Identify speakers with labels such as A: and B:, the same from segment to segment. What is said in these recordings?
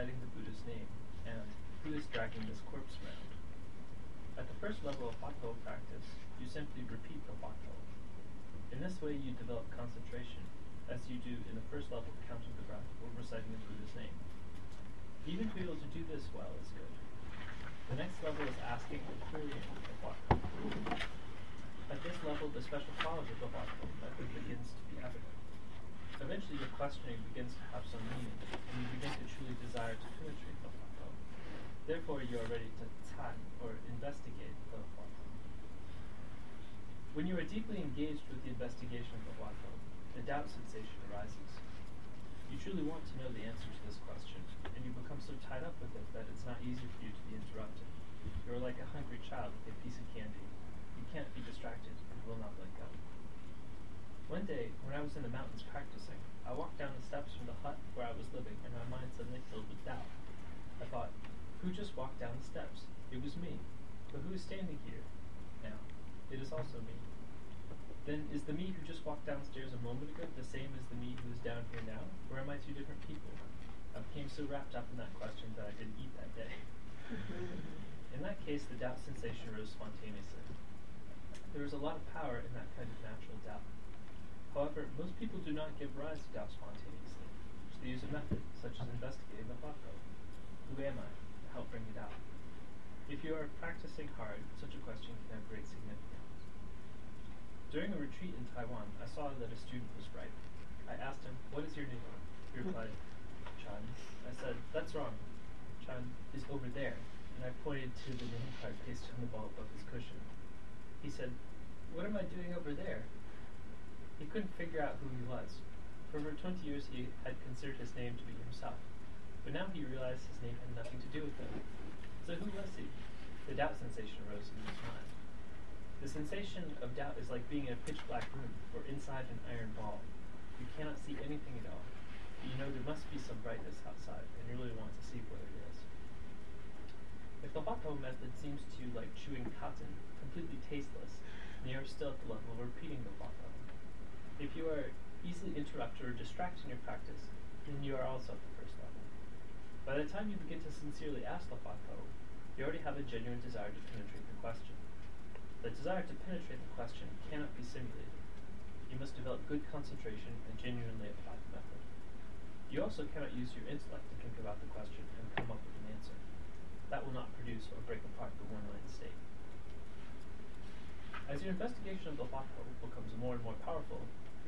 A: reciting the Buddha's name? And who is dragging this corpse around? At the first level of Huatou practice, you simply repeat the Huatou. In this way, you develop concentration, as you do in the first level of counting the breath or reciting the Buddha's name. Even to be able to do this well is good. The next level is asking or querying the Huatou. At this level, the special quality of the method begins to be evident. Eventually, your questioning begins to have some meaning, and you begin to truly desire to penetrate the Huatou. Therefore, you are ready to tan, or investigate the Huatou. When you are deeply engaged with the investigation of the Huatou, a doubt sensation arises. You truly want to know the answer to this question, and you become so tied up with it that it's not easy for you to be interrupted. You are like a hungry child with a piece of candy. You can't be distracted and will not let go. One day, when I was in the mountains practicing, I walked down the steps from the hut where I was living, and my mind suddenly filled with doubt. I thought, who just walked down the steps? It was me. But who is standing here now? It is also me. Then is the me who just walked downstairs a moment ago the same as the me who is down here now? Or am I two different people? I became so wrapped up in that question that I didn't eat that day. in that case, the doubt sensation rose spontaneously. There is a lot of power in that kind of natural doubt. However, most people do not give rise to doubt spontaneously, so they use a method, such as investigating the Huatou. Who am I? To help bring it out. If you are practicing hard, such a question can have great significance. During a retreat in Taiwan, I saw that a student was right. I asked him, What is your name? He replied, Chan. I said, That's wrong. Chan is over there. And I pointed to the name card pasted on the wall above his cushion. He said, What am I doing over there? He couldn't figure out who he was. For over 20 years, he had considered his name to be himself. But now he realized his name had nothing to do with him. So who was he? The doubt sensation arose in his mind. The sensation of doubt is like being in a pitch black room or inside an iron ball. You cannot see anything at all. But you know there must be some brightness outside, and you really want to see what it is. If the Huatou method seems to you like chewing cotton, completely tasteless, then you are still at the level of repeating the Huatou. If you are easily interrupted or distracted in your practice, then you are also at the first level. By the time you begin to sincerely ask the Huatou, you already have a genuine desire to penetrate the question. The desire to penetrate the question cannot be simulated. You must develop good concentration and genuinely apply the method. You also cannot use your intellect to think about the question and come up with an answer. That will not produce or break apart the one-line state. As your investigation of the Huatou becomes more and more powerful,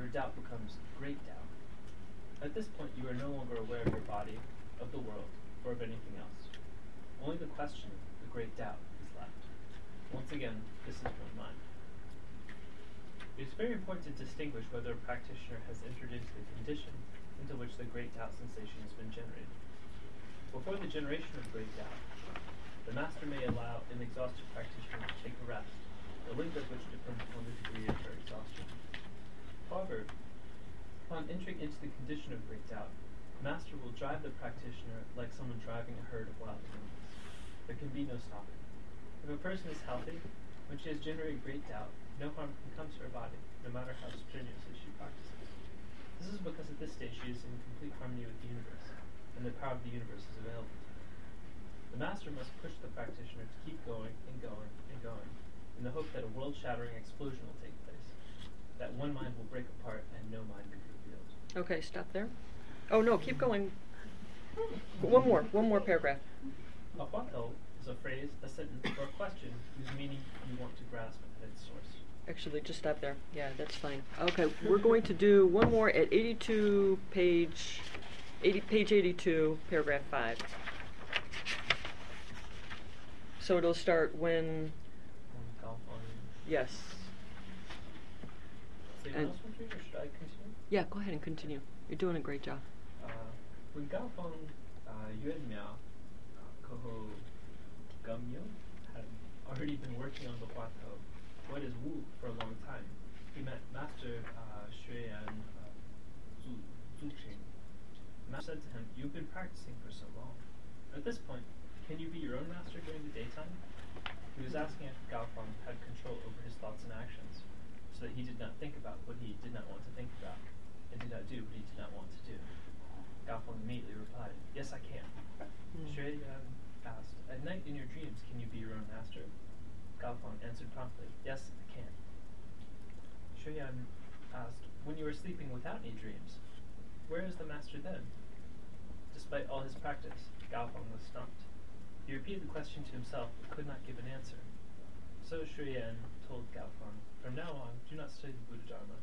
A: your doubt becomes great doubt. At this point, you are no longer aware of your body, of the world, or of anything else. Only the question, the great doubt, is left. Once again, this is one mind. It is very important to distinguish whether a practitioner has entered into the condition into which the great doubt sensation has been generated. Before the generation of great doubt, the master may allow an exhausted practitioner to take a rest, the length of which depends upon the degree of her exhaustion. However, upon entering into the condition of great doubt, the master will drive the practitioner like someone driving a herd of wild animals. There can be no stopping. If a person is healthy, when she has generated great doubt, no harm can come to her body, no matter how strenuously she practices. This is because at this stage she is in complete harmony with the universe, and the power of the universe is available to her. The master must push the practitioner to keep going and going and going, in the hope that a world-shattering explosion will take place, that one mind will break apart and no mind will be revealed.
B: Okay, stop there. Oh, no, keep going. One more, one more paragraph.
A: A huatou is a phrase, a sentence, or a question whose meaning you want to grasp at its source.
B: Actually, just stop there. Yeah, that's fine. Okay, we're going to do one more at 82, page 80, page 82, paragraph 5. So it'll start when,
A: golf on
B: yes. And-
A: mouse country, or should I continue?
B: Yeah, go ahead and continue. You're doing a great job.
A: Uh, when Gaofeng uh, Yuan Miao, uh, Koho Gumyo, had already been working on the Huatou, what is Wu, for a long time, he met Master uh, Xueyan uh, Zu, Zuqing. Master said to him, You've been practicing for so long. At this point, can you be your own master during the daytime? He was asking if Gaofeng had control over his thoughts and actions, that he did not think about what he did not want to think about, and did not do what he did not want to do. Gaofeng immediately replied, Yes, I can. Shui Yan asked, At night in your dreams, can you be your own master? Gaofeng answered promptly, Yes, I can. Shui Yan asked, When you are sleeping without any dreams, where is the master then? Despite all his practice, Gaofeng was stumped. He repeated the question to himself, but could not give an answer. So Shui From now on, do not study the Buddha Dharma,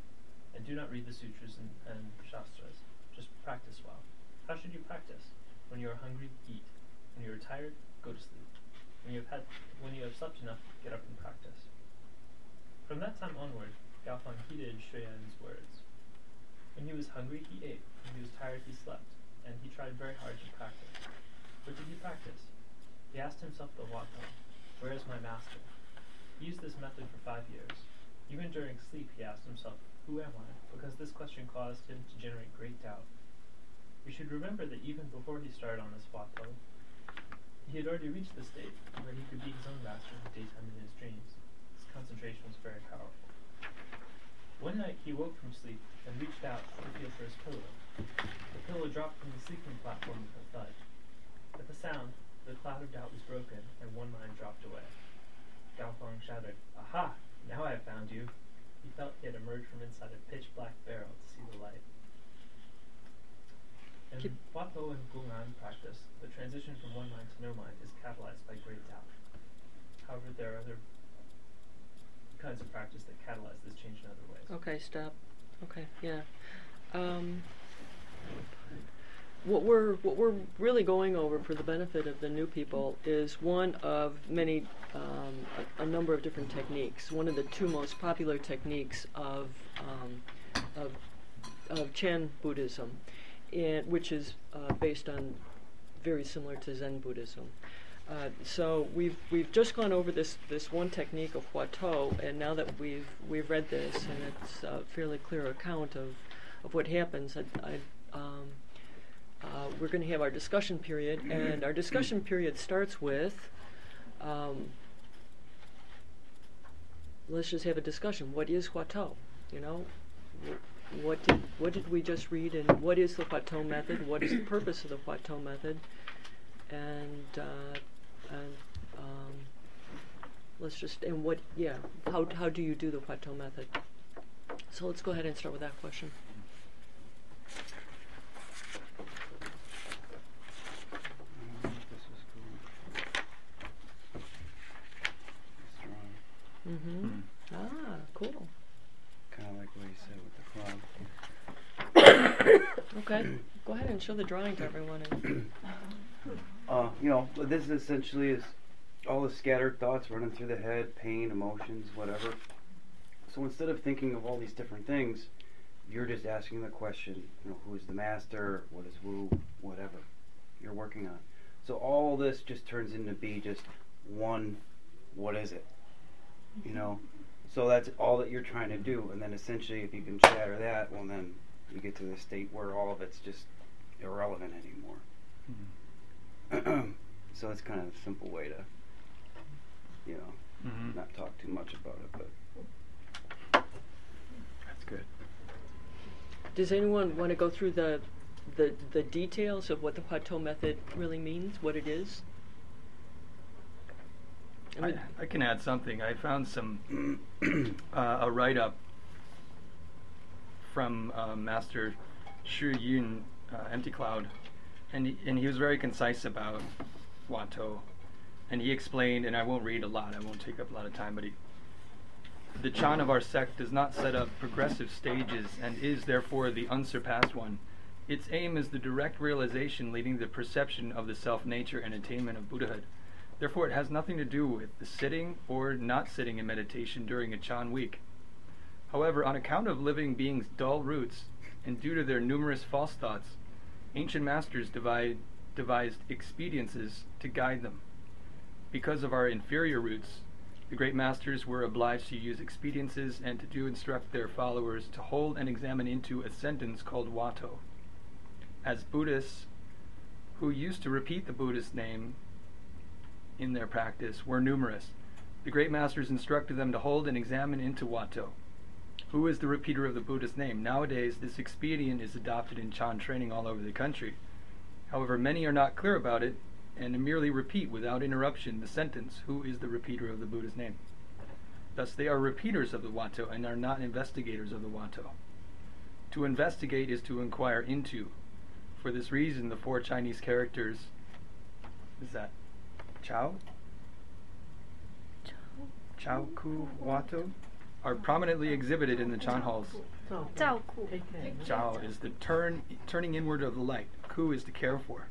A: and do not read the sutras and, and shastras. Just practice well. How should you practice? When you are hungry, eat. When you are tired, go to sleep. When you have had, when you have slept enough, get up and practice. From that time onward, Gaofeng heeded Shui Yan's words. When he was hungry, he ate. When he was tired, he slept. And he tried very hard to practice. What did he practice? He asked himself the Huatou, Where is my master? He used this method for five years. Even during sleep, he asked himself, Who am I? Because this question caused him to generate great doubt. We should remember that even before he started on this Huatou, he had already reached the state where he could be his own master in the daytime in his dreams. His concentration was very powerful. One night he woke from sleep and reached out to feel for his pillow. The pillow dropped from the sleeping platform with a thud. At the sound, the cloud of doubt was broken, and one mind dropped away. Gaofeng shouted, Aha! Now I have found you! He felt he had emerged from inside a pitch black barrel to see the light. In
B: Keep-
A: and Gong'an practice, the transition from one mind to no mind is catalyzed by great doubt. However, there are other kinds of practice that catalyze this change in other ways.
B: Okay, stop. Okay, yeah. Um, what we're what we're really going over for the benefit of the new people is one of many um, a, a number of different techniques. One of the two most popular techniques of um, of of Chan Buddhism, and which is uh, based on very similar to Zen Buddhism. Uh, so we've we've just gone over this this one technique of Huatou, and now that we've we've read this and it's a fairly clear account of of what happens, I, I, um, uh, we're going to have our discussion period, and our discussion period starts with. Um, let's just have a discussion. What is Huatou? You know, what did what did we just read, and what is the Huatou method? What is the purpose of the Huatou method? And uh, and um, let's just and what yeah how how do you do the Huatou method? So let's go ahead and start with that question.
C: This was cool.
B: Mm-hmm. Ah, cool.
C: Kind of like what you said with the club.
B: Okay, go ahead and show the drawing to everyone. And
C: Uh, you know, this essentially is all the scattered thoughts running through the head, pain, emotions, whatever. So instead of thinking of all these different things, you're just asking the question, you know, who is the master, what is Wu, whatever you're working on. So all this just turns into be just one, what is it? You know? So that's all that you're trying to do. And then essentially, if you can shatter that, well, then you get to the state where all of it's just irrelevant anymore. so it's kind of a simple way to, you know,
D: Mhm.
C: not talk too much about it, but
D: That's good.
B: does anyone want to go through the the the details of what the Huatou method really means? What it is? I
D: I, can add something. I found some uh, a write up from uh, Master Xu Yun, uh, Empty Cloud, and he, and he was very concise about Huatou, and he explained, and I won't read a lot. I won't take up a lot of time, but he. The Chan of our sect does not set up progressive stages and is therefore the unsurpassed one. Its aim is the direct realization leading to the perception of the self nature and attainment of Buddhahood. Therefore, it has nothing to do with the sitting or not sitting in meditation during a Chan week. However, on account of living beings' dull roots and due to their numerous false thoughts, ancient masters divide, devised expediences to guide them. Because of our inferior roots, the great masters were obliged to use expediences and to do instruct their followers to hold and examine into a sentence called Huatou. As Buddhists who used to repeat the Buddhist name in their practice were numerous. The great masters instructed them to hold and examine into Huatou. Who is the repeater of the Buddha's name? Nowadays, this expedient is adopted in Chan training all over the country. However, many are not clear about it and merely repeat without interruption the sentence, Who is the repeater of the Buddha's name? Thus, they are repeaters of the Huatou and are not investigators of the Huatou. To investigate is to inquire into. For this reason, the four Chinese characters is that Chao? Chao Ku Huatou are prominently exhibited in the Chan halls.
E: 照顾
D: Chao is the turn turning inward of the light. Ku is to care for.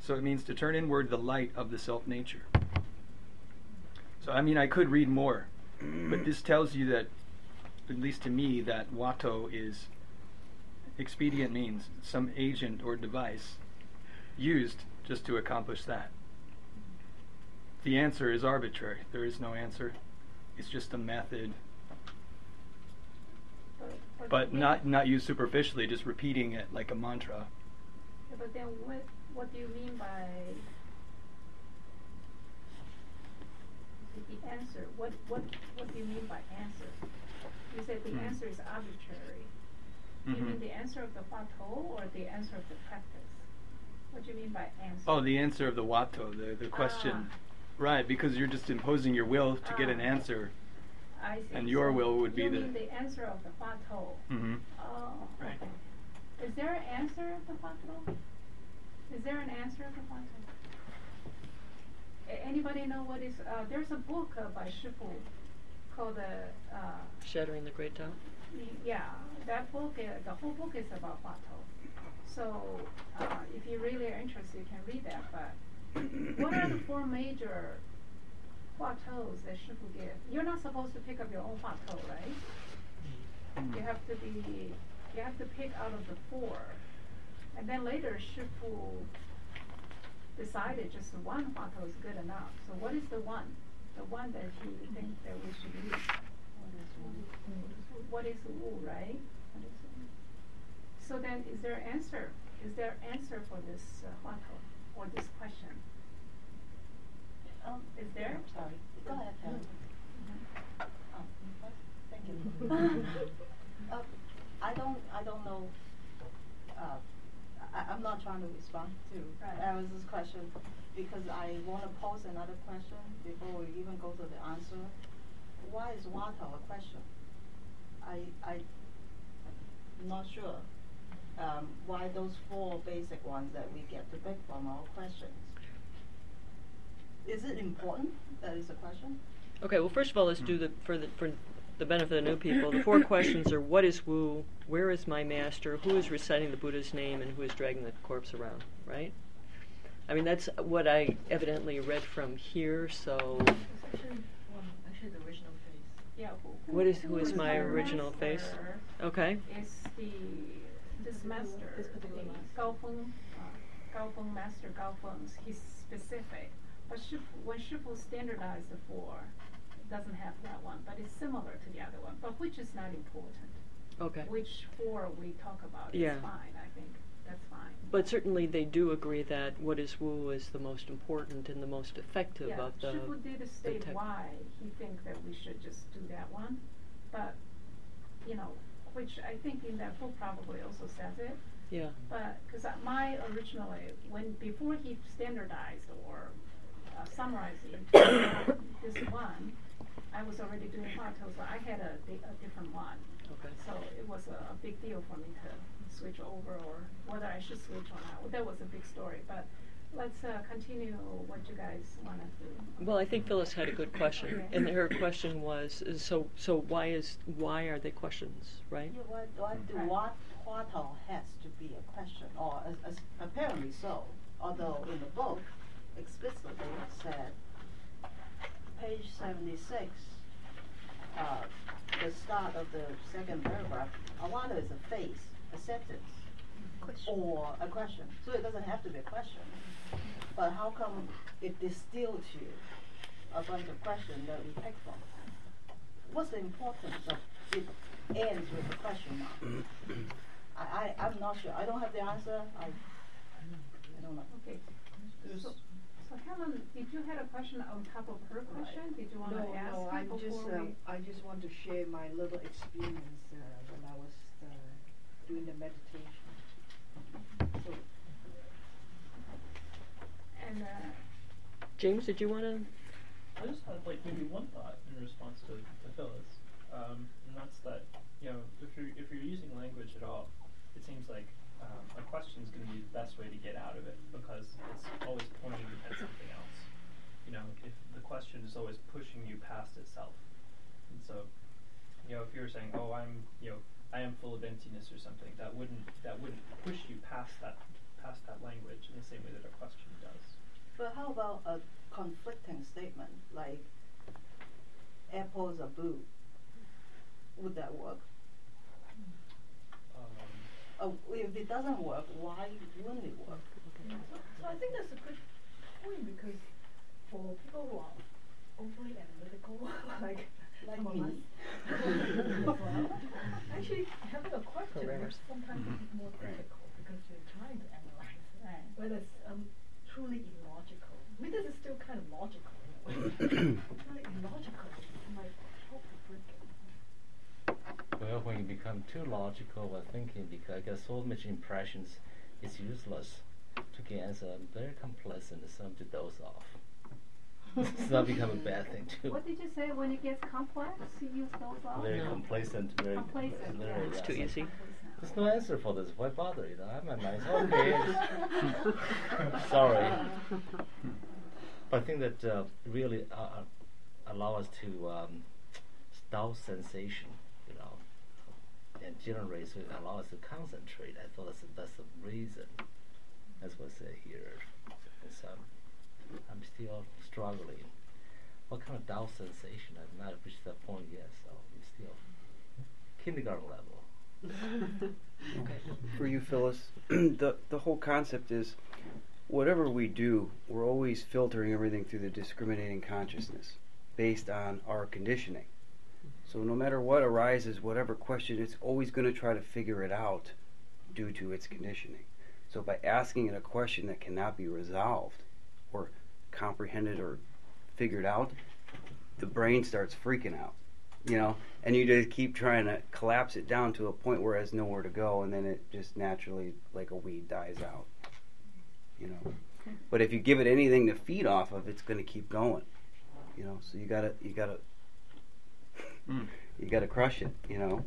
D: So it means to turn inward the light of the self nature. So I mean I could read more, but this tells you that at least to me that Huatou is expedient means some agent or device used just to accomplish that. The answer is arbitrary. There is no answer. It's just a method but not not used superficially, just repeating it like a mantra.
E: Yeah, but then what what do you mean by the answer? What what what do you mean by answer? You said the
D: Hmm.
E: answer is arbitrary. You mean the answer of the Huatou or the answer of the practice? What do you mean by answer?
D: Oh, the answer of the Huatou, the the question,
E: Ah.
D: Right? Because you're just imposing your will to get an
E: Ah.
D: answer.
E: I see.
D: and your
E: So
D: will would be
E: you
D: the-
E: mean the answer of the Huatou.
D: Mm-hmm.
E: Oh.
D: Right.
E: okay. Is there an answer of the Huatou? Is there an answer of the Huatou? A- Anybody know what is, uh, there's a book uh, by Shifu called the, uh,
B: Shattering the Great Doubt.
E: y- yeah, that book, uh, the whole book is about Huatou. So, uh, if you really are interested, you can read that, but what are the four major Huatous that Shifu give? You're not supposed to pick up your own Huatou, right?
D: Mm-hmm.
E: You have to be, you have to pick out of the four. And then later Shifu decided just one Huatou is good enough. So what is the one? The one that he thinks that we should use? What is Wu, right? What is Wu? So then is there an answer? Is there answer for this uh, Huatou or this question?
F: Um,
E: Is there?
F: I'm sorry. Go ahead, Helen.
E: Mhm.
F: Oh, you first? Thank you. Uh, I don't, I don't know, uh, I, I'm not trying to respond to
E: Right.
F: Alice's question because I wanna pose another question before we even go to the answer. Why is Huatou a question? I, I, am not sure, um, why those four basic ones that we get to pick from are questions. Is it important that is a question?
B: Okay, well, first of all, let's do the for the for the benefit of the new people. The four questions are: What is Wu? Where is my master? Who is reciting the Buddha's name? And who is dragging the corpse around? Right? I mean, that's what I evidently read from here. So,
G: Actually, well, actually the original face.
E: Yeah. who-
B: What is- who is
E: who
B: my
E: the
B: original face? okay.
E: Is the, this master,
G: This particular
E: the
G: master.
E: Gao Feng, uh, Gao Feng master, Gao Feng's, he's specific. But Shifu, when Shifu standardized the four, it doesn't have that one, but it's similar to the other one, but which is not important.
B: Okay.
E: Which four we talk about is fine, I think, that's fine.
B: But certainly, they do agree that what is Wu is the most important and the most effective
E: Yeah,
B: of the.
E: Shifu did state why he think that we should just do that one, but, you know, which I think in that book probably also says it.
B: Yeah.
E: But, cause my originally, when, before he standardized or uh, summarized it into this one, I was already doing Huatou, so I had a, a different one.
B: Okay.
E: So it was a, a big deal for me to switch over or whether I should switch or not. Well, that was a big story, but let's uh, continue what you guys wanna do.
B: Well, I think Phyllis had a good question,
E: Okay.
B: and her question was: is so so why is why are they questions, right?
F: Yeah, what, what, do
E: Right.
F: what, what has to be a question, or as, as apparently so, although in the book explicitly said, page seventy-six, uh, the start of the second paragraph, A huatou is a phrase, a sentence, or a question, so it doesn't have to be a question. But how come it distilled to a bunch of questions that we pick from? What's the importance of it ends with a question mark? I, I, I'm not sure, I don't have the answer, I, I don't know.
E: Okay, so, so So Helen, did you have a question on top of her question? Did you wanna
G: No,
E: ask
G: no,
E: her
G: I'm just,
E: we?
G: um, I just want to share my little experience, uh, when I was, uh, doing the meditation. So,
E: And, uh,
B: James, did you want to?
A: I just had like maybe one thought in response to, to Phyllis, um, and that's that you know if you're if you're using language at all, it seems like um, a question is going to be the best way to get out of it because it's always pointing at something else. You know, if the question is always pushing you past itself, and so you know if you're saying, oh, I'm you know I am full of emptiness or something, that wouldn't that wouldn't push you past that past that language in the same way that a question does.
H: But how about a conflicting statement like apples are blue? Would that work?
A: Um,
H: Uh, if it doesn't work, why wouldn't it work?
G: so, so I think that's a good point because for people who are overly analytical, like
H: Like me.
G: us, well, actually having a question
B: Correct.
G: sometimes
D: Mhm.
G: more difficult because you're trying to analyze.
E: Right.
G: Whether it's um, truly illogical. I mean, this is still kind of logical in a way. truly illogical. I'm like, how to break it?
I: Well, when you become too logical or thinking, because I get so much impressions, it's useless to get answer. Very complacent, some to doze off. it's not become a bad thing too.
E: what did you say, when it gets complex, you use those off?
I: Very
B: No.
I: complacent, very
E: Complacent,
I: very,
E: yeah.
B: It's too
I: yes.
B: easy.
I: There's no answer for this. Why bother? You know, I'm a nice. Okay. Sorry. But I think that uh, really uh, uh, allow us to um, stop sensation, you know, and generate, so it allow us to concentrate. I thought that's, that's the reason. That's what I say here. It's, um, I'm still struggling. What kind of doubt sensation? I've not reached that point yet, so it's still kindergarten level. okay.
C: For you, Phyllis, the the whole concept is whatever we do, we're always filtering everything through the discriminating consciousness based on our conditioning. So no matter what arises, whatever question, it's always going to try to figure it out due to its conditioning. So by asking it a question that cannot be resolved or comprehended or figured out, the brain starts freaking out. You know, and you just keep trying to collapse it down to a point where it has nowhere to go, and then it just naturally, like a weed, dies out. You know, but if you give it anything to feed off of, it's going to keep going. You know, so you gotta, you gotta,
D: Mm.
C: you gotta crush it. You know,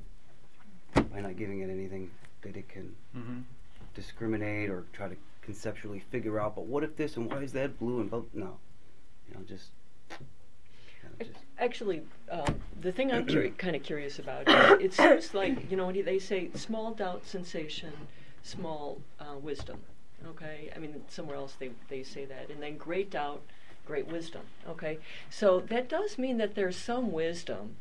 C: by not giving it anything that it can
D: Mm-hmm.
C: discriminate or try to conceptually figure out. But what if this and why is that blue and both? No, you know, just. you know, just
B: Actually, um, the thing I'm curi- kind of curious about is it seems like, you know, they say small doubt sensation, small uh, wisdom. Okay? I mean, somewhere else they, they say that. And then great doubt, great wisdom. Okay? So that does mean that there's some wisdom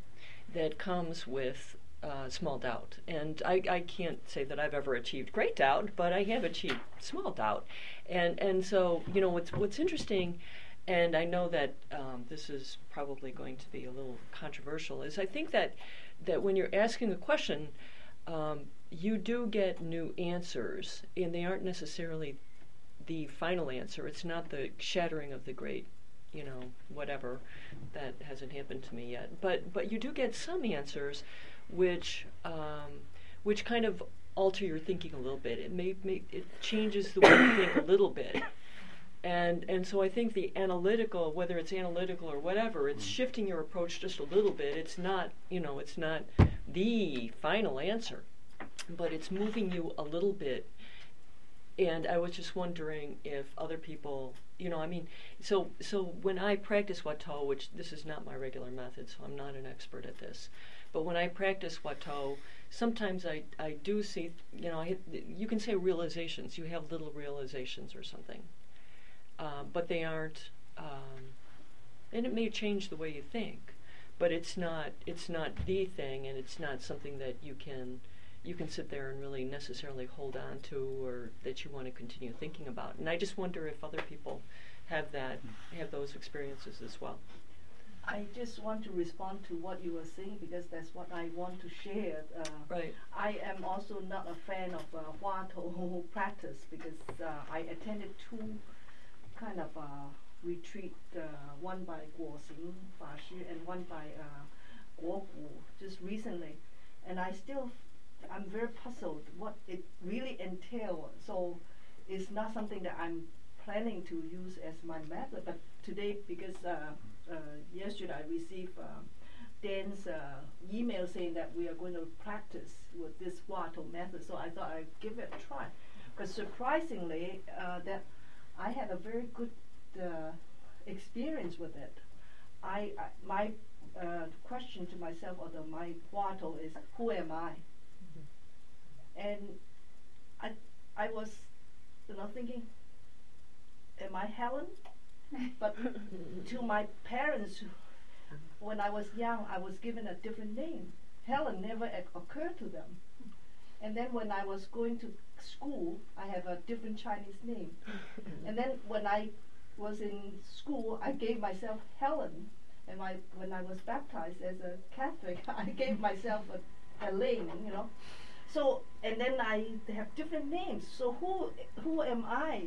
B: that comes with uh, small doubt. And I, I can't say that I've ever achieved great doubt, but I have achieved small doubt. And, and so, you know, what's, what's interesting and I know that um, this is probably going to be a little controversial, is I think that that when you're asking a question, um, you do get new answers, and they aren't necessarily the final answer. It's not the shattering of the great, you know, whatever that hasn't happened to me yet. But but you do get some answers, which um, which kind of alter your thinking a little bit. It may, may it changes the way you think a little bit and and so I think the analytical, whether it's analytical or whatever, it's shifting your approach just a little bit. It's not, you know, it's not the final answer, but it's moving you a little bit. And I was just wondering if other people, you know, I mean, so so when I practice Huatou, which this is not my regular method, so I'm not an expert at this, but when I practice Huatou, sometimes I I do see, you know, I, you can say realizations. You have little realizations or something uh, but they aren't. Um, and it may change the way you think, but it's not. It's not the thing, and it's not something that you can you can sit there and really necessarily hold on to, or that you want to continue thinking about. And I just wonder if other people have that have those experiences as well.
H: I just want to respond to what you were saying because that's what I want to share. Uh,
B: Right.
H: I am also not a fan of uh, Huatou practice because uh, I attended two kind of uh, retreat, uh, one by Guo Xing Fa Shi and one by uh, Guo Gu just recently, and I still I'm very puzzled what it really entails. So it's not something that I'm planning to use as my method, but today because uh, uh, yesterday I received. Uh, Dan's uh, email saying that we are going to practice with this Huatou method, so I thought I'd give it a try. But surprisingly, uh, that I had a very good uh, experience with it. I, I my question to myself the, my Huatou is, who am I? And I, I was, you know, thinking, am I Helen? but to my parents when I was young, I was given a different name. Helen never occurred to them. And then when I was going to school, I have a different Chinese name. and then when I was in school, I gave myself Helen. And my, when I was baptized as a Catholic, I gave myself a, a name, you know. So, and then I have different names. So who, who am I?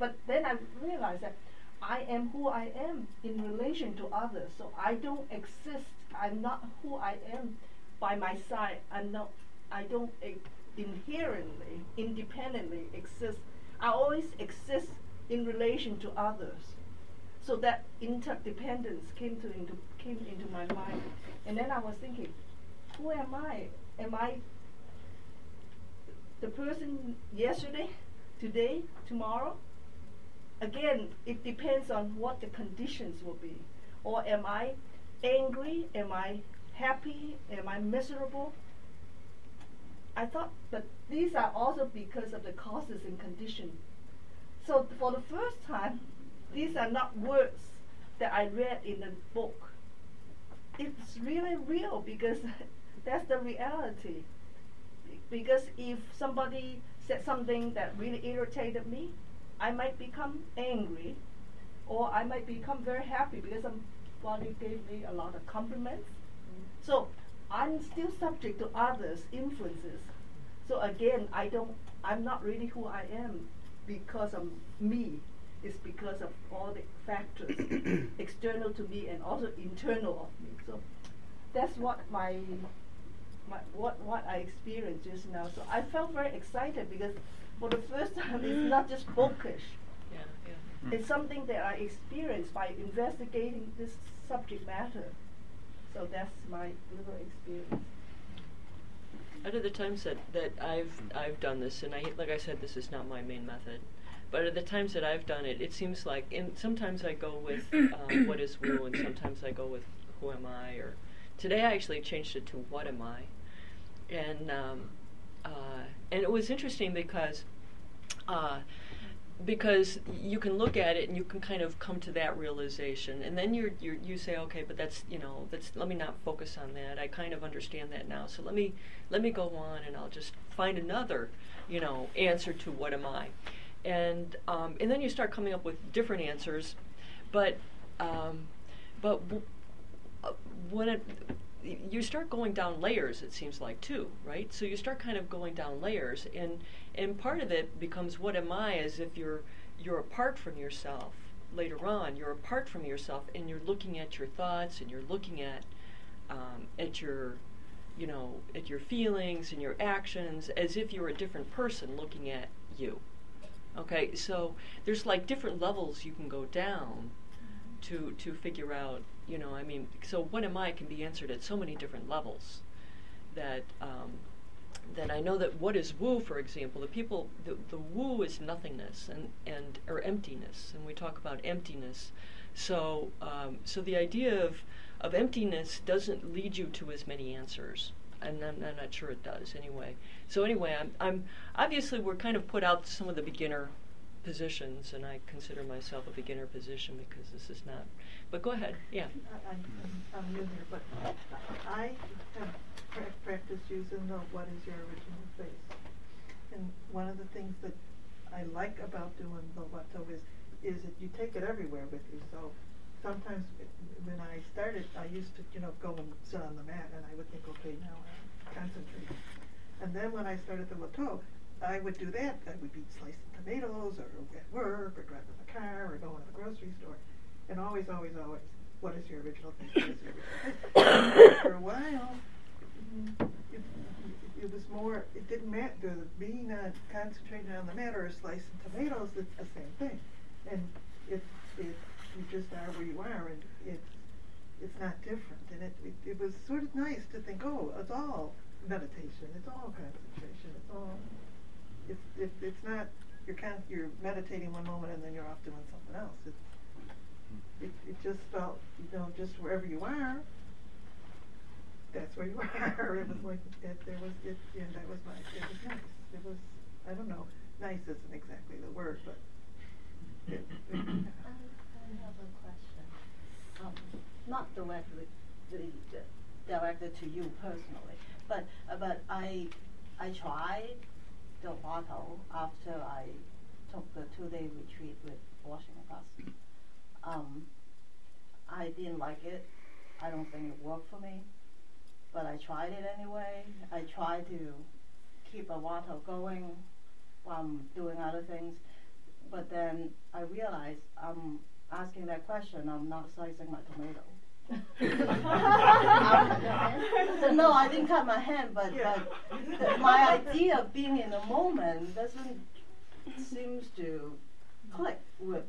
H: But then I realized that I am who I am in relation to others. So I don't exist. I'm not who I am by my side. I'm not. I don't inherently, independently exist. I always exist in relation to others. So that interdependence came to into came into my mind, and then I was thinking, who am I? Am I the person yesterday, today, tomorrow? again, it depends on what the conditions will be. Or am I angry? Am I happy? Am I miserable? I thought, but these are also because of the causes and conditions. So for the first time, these are not words that I read in a book. It's really real because that's the reality. Because if somebody said something that really irritated me, I might become angry, or I might become very happy because somebody gave me a lot of compliments. Mm. So I'm still subject to others' influences. So again, I don't. I'm not really who I am because of me. It's because of all the factors external to me and also internal of me. So that's what my my, what what I experienced just now. So I felt very excited because for the first time, it's not just bookish.
B: Yeah, yeah.
H: It's something that I experienced by investigating this subject matter. So that's my little experience.
B: Out of the times that, that I've I've done this, and I like I said, this is not my main method, but at the times that I've done it, it seems like in sometimes I go with um, what is Wu, and sometimes I go with who am I, or today I actually changed it to what am I, and um, uh, and it was interesting because uh, because you can look at it and you can kind of come to that realization. And then you're you say okay but that's you know that's let me not focus on that. I kind of understand that now. So let me let me go on and i'll just find another you know answer to what am i? And um, and then you start coming up with different answers. But um, but uh, when it you start going down layers it seems like too right? So you start kind of going down layers and and part of it becomes what am i as if you're you're apart from yourself later on? You're apart from yourself and you're looking at your thoughts and you're looking at um, at your you know at your feelings and your actions as if you're a different person looking at you okay? So there's like different levels you can go down to to figure out you know i mean so what am i can be answered at so many different levels that um, that I know that what is Wu, for example, the people, the, the Wu is nothingness and, and or emptiness, and we talk about emptiness. So, um, so the idea of, of emptiness doesn't lead you to as many answers, and I'm, I'm not sure it does anyway. So anyway, I'm, I'm obviously we're kind of put out some of the beginner positions, and I consider myself a beginner position because this is not. But go ahead, yeah.
J: I, I'm, I'm new here, but I have pra- practiced using the "What is your original face," and one of the things that I like about doing the Huatou is is that you take it everywhere with you. So sometimes when I started, I used to you know go and sit on the mat, and I would think, okay, now I'm concentrating. And then when I started the Huatou, I would do that. I would be slicing tomatoes or at work or driving the car or going to the grocery store. And always, always, always, what is your original thing? What is your original thing? For a while, it, it, was more, it didn't matter, being uh, concentrated on the matter or slicing tomatoes, it's the same thing. And it, it, you just are where you are and it's, it's not different. And it, it, it was sort of nice to think, oh, it's all meditation, it's all concentration, it's all, it's, it, it's not, you're con- you're meditating one moment and then you're off doing something else. It's, it, it just felt, you know, just wherever you are, that's where you are. it was like, it, there was, it, yeah, that was my, it was nice. It was, I don't know, nice isn't exactly the word, but
F: I, I have a question. Um, not directly, the, the, directed to you personally, but, uh, but I, I tried the bottle after I took the two-day retreat with Washington Gus. Um, I didn't like it. I don't think it worked for me, but I tried it anyway. I tried to keep a Huatou going while I'm doing other things, but then I realized I'm asking that question. I'm not slicing my tomato. no, I didn't cut my hand, but,
J: Yeah.
F: but the, my idea of being in the moment doesn't seems to click with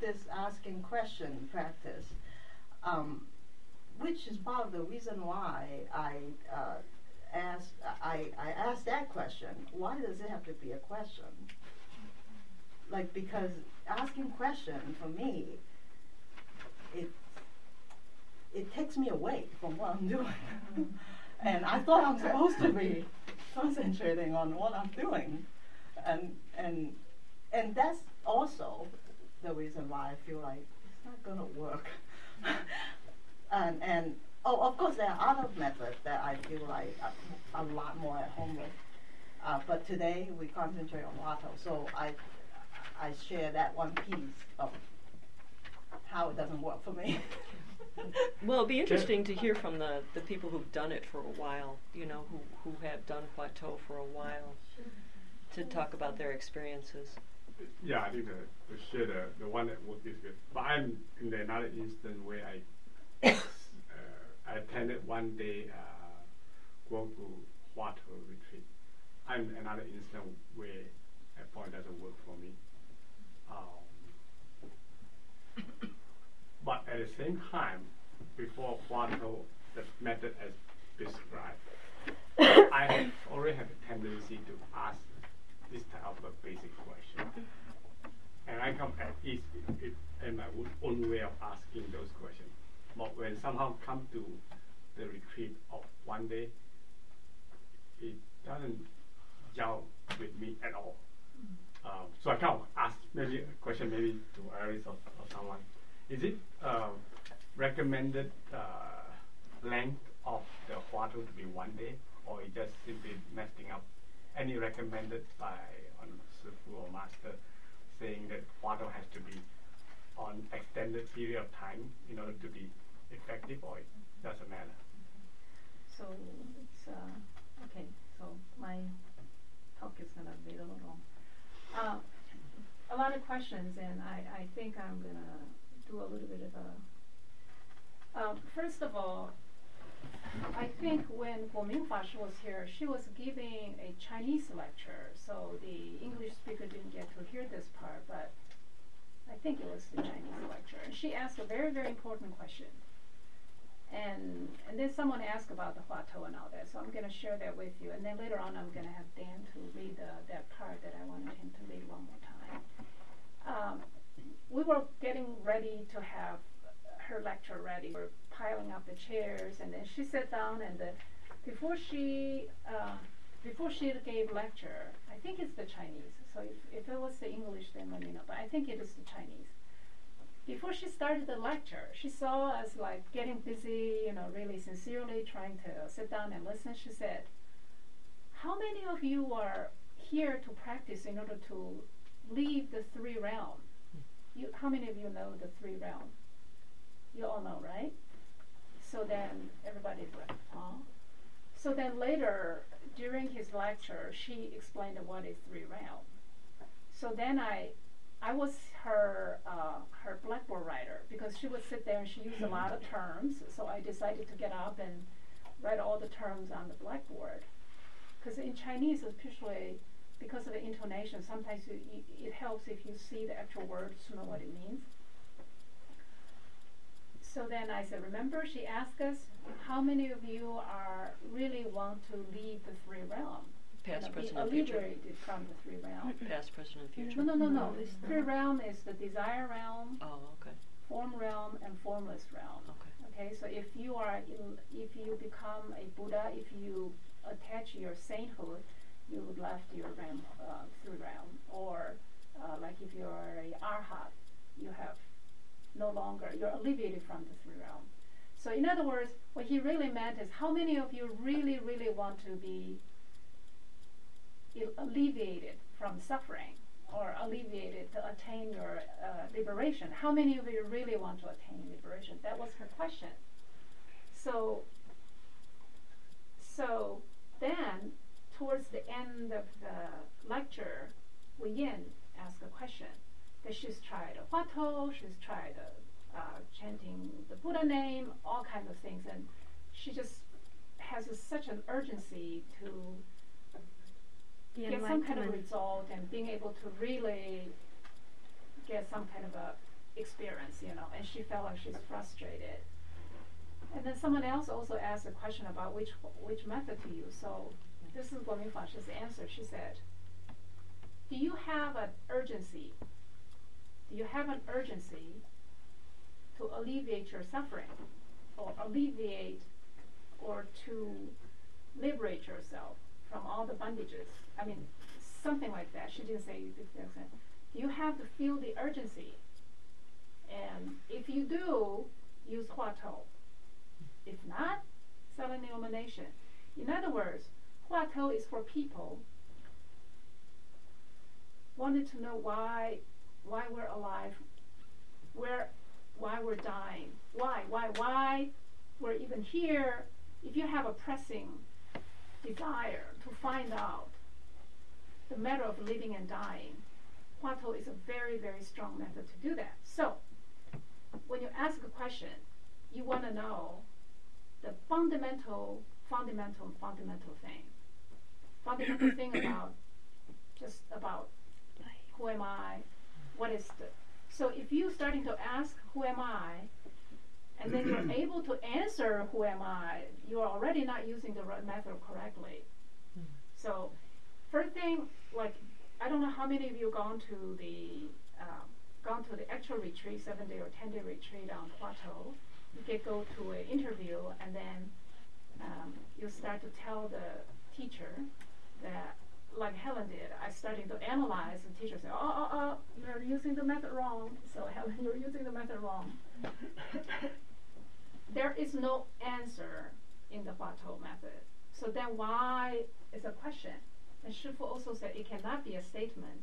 F: this asking question practice, um, which is part of the reason why I uh, asked I, I asked that question. Why does it have to be a question? Like because asking question for me, it it takes me away from what I'm doing. and I thought I'm supposed to be concentrating on what I'm doing. And and and that's also the reason why I feel like it's not gonna work. and and oh of course there are other methods that I feel like a, a lot more at home with. Uh, but today we concentrate on Huatou, so I I share that one piece of how it doesn't work for me.
B: Well, it'd be interesting to hear from the, the people who've done it for a while, you know, who, who have done plateau for a while, to talk about their experiences.
K: Yeah, I think the, the share the, the one that worked is good. But I'm in the another instance where I uh, I attended one day uh, Guo Gu Huatou retreat. I'm another instance where a point doesn't work for me. Um, but at the same time, before Huatou, the method as described, I have already have a tendency to ask this type of basic. And I come at ease with- with- in my own, way of asking those questions. But when somehow come to the retreat of one day, it doesn't gel with me at all. Um, so I kind of ask maybe a question maybe to Iris or, or someone. Is it uh, recommended uh, length of the Huatou to be one day, or it just simply messing up? Any recommended by on Sifu or master saying that Huatou has to be on extended period of time in order to be effective, or it doesn't matter?
E: So it's uh, okay. So my talk is gonna be a little long. Uh, a lot of questions, and I, I think I'm gonna do a little bit of a. Um, first of all, I think when Guo Ming Fa Shi was here, she was giving a Chinese lecture, so the English speaker didn't get to hear this part, but I think it was the Chinese lecture, and she asked a very, very important question. And and then someone asked about the Huatou and all that, so I'm gonna share that with you. And then later on, I'm gonna have Dan to read that part that I wanted him to read one more time. Um, we were getting ready to have her lecture ready. We're piling up the chairs, and then she sat down, and the, before she uh, before she gave lecture, I think it's the Chinese. So if, if it was the English, then let me know. But I think it is the Chinese before she started the lecture, she saw us like getting busy, you know, really sincerely trying to sit down and listen. She said, How many of you are here to practice in order to leave the three realm? You, how many of you know the three realm? You all know, right? So then everybody's like, huh? So then later, during his lecture, she explained what is three realm. So then I, I was her uh, her blackboard writer because she would sit there and she used a lot of terms. So I decided to get up and write all the terms on the blackboard. Because in Chinese, especially because of the intonation, sometimes you, it helps if you see the actual words to know what it means. So then I said, remember, she asked us, how many of you are really want to leave the three realm?
B: Past,
E: be
B: present, and future.
E: alleviated from the three realm.
B: Past, present, and future.
E: No, no, no, no. This three realm is the desire realm,
B: Oh, okay.
E: form realm, and formless realm.
B: Okay.
E: Okay, so if you are, in, if you become a Buddha, if you attach your sainthood, you would left your realm, uh, three realm, or uh, like if you're a arhat, you have no longer, you're alleviated from the three realm. So in other words, what he really meant is how many of you really, really want to be alleviated from suffering or alleviated to attain your uh, liberation? How many of you really want to attain liberation? That was her question. So, so then towards the end of the lecture, Wu Yin asked a question. She's tried a Huatou, she's tried uh, chanting the Buddha name, all kinds of things, and she just has a, such an urgency to
L: The
E: get some kind of result and being able to really get some kind of a experience, you know, and she felt like she's frustrated. And then someone else also asked a question about which which method to use. So this is Guo Ming Fa's answer. She said, "Do you have an urgency? You have an urgency to alleviate your suffering, or alleviate, or to liberate yourself from all the bondages? I mean, something like that. She didn't say. You have to feel the urgency? And if you do, use Huatou. If not, silent illumination. In other words, Huatou is for people wanted to know why why we're alive, where why we're dying, why, why, why we're even here. If you have a pressing desire to find out the matter of living and dying, Huatou is a very, very strong method to do that. So, when you ask a question, you want to know the fundamental, fundamental, fundamental thing. Fundamental thing about just about who am I, what is the so if you starting to ask who am I, and then you're able to answer who am I, you are already not using the right method correctly. So first thing, like I don't know how many of you gone to the um, gone to the actual retreat, seven day or ten day retreat on Plateau. You get go to an interview and then um, you start to tell the teacher that like Helen did, I started to analyze the teacher said, oh, oh, oh, you're using the method wrong. So Helen, you're using the method wrong. there is no answer in the Huatou method. So then why is a question? And Shifu also said it cannot be a statement.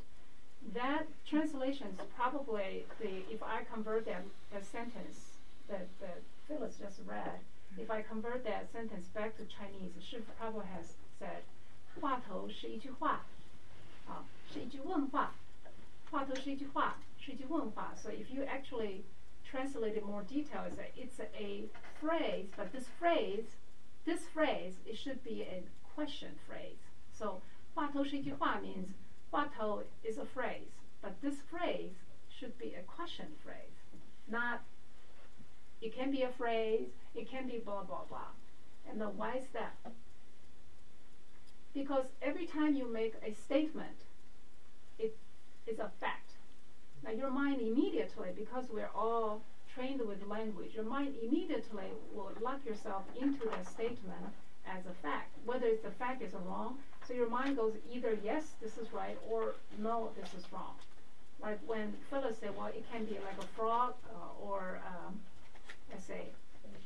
E: That translation is probably the, if I convert that, that sentence that, that Phyllis just read, if I convert that sentence back to Chinese, Shifu probably has said, 话头是一句话，啊，是一句问话。话头是一句话，是一句问话。So if you actually translate it more detail, it's a, it's a, a phrase, but this phrase, this phrase, it should be a question phrase. So 话头是一句话 means 话头 is a phrase, but this phrase should be a question phrase, not. It can be a phrase. It can be blah blah blah. And then why is that? Because every time you make a statement, it is a fact. Now your mind immediately, because we're all trained with language, your mind immediately will lock yourself into that statement as a fact, whether it's the fact is wrong. So your mind goes either yes, this is right, or no, this is wrong. Like when Phyllis said, well, it can be like a frog, uh, or um, let's say,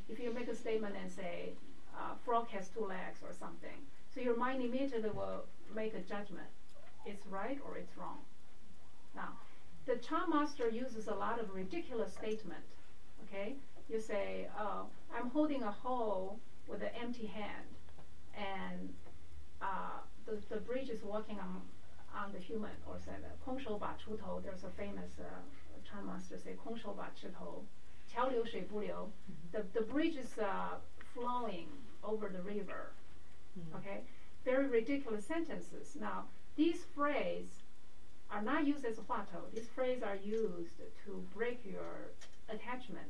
E: if you make a statement and say, uh, frog has two legs or something, so your mind immediately will make a judgment. It's right or it's wrong. Now, the Chan master uses a lot of ridiculous statement. Okay? You say, oh, I'm holding a hole with an empty hand and uh, the, the bridge is walking on, on the human or say chu 空手把锄头, there's a famous uh, master say, 空手把锄头,桥流水不流. Mm-hmm. The, the bridge is uh, flowing over the river Mm-hmm. okay? Very ridiculous sentences. Now these phrases are not used as a huatou. These phrases are used to break your attachment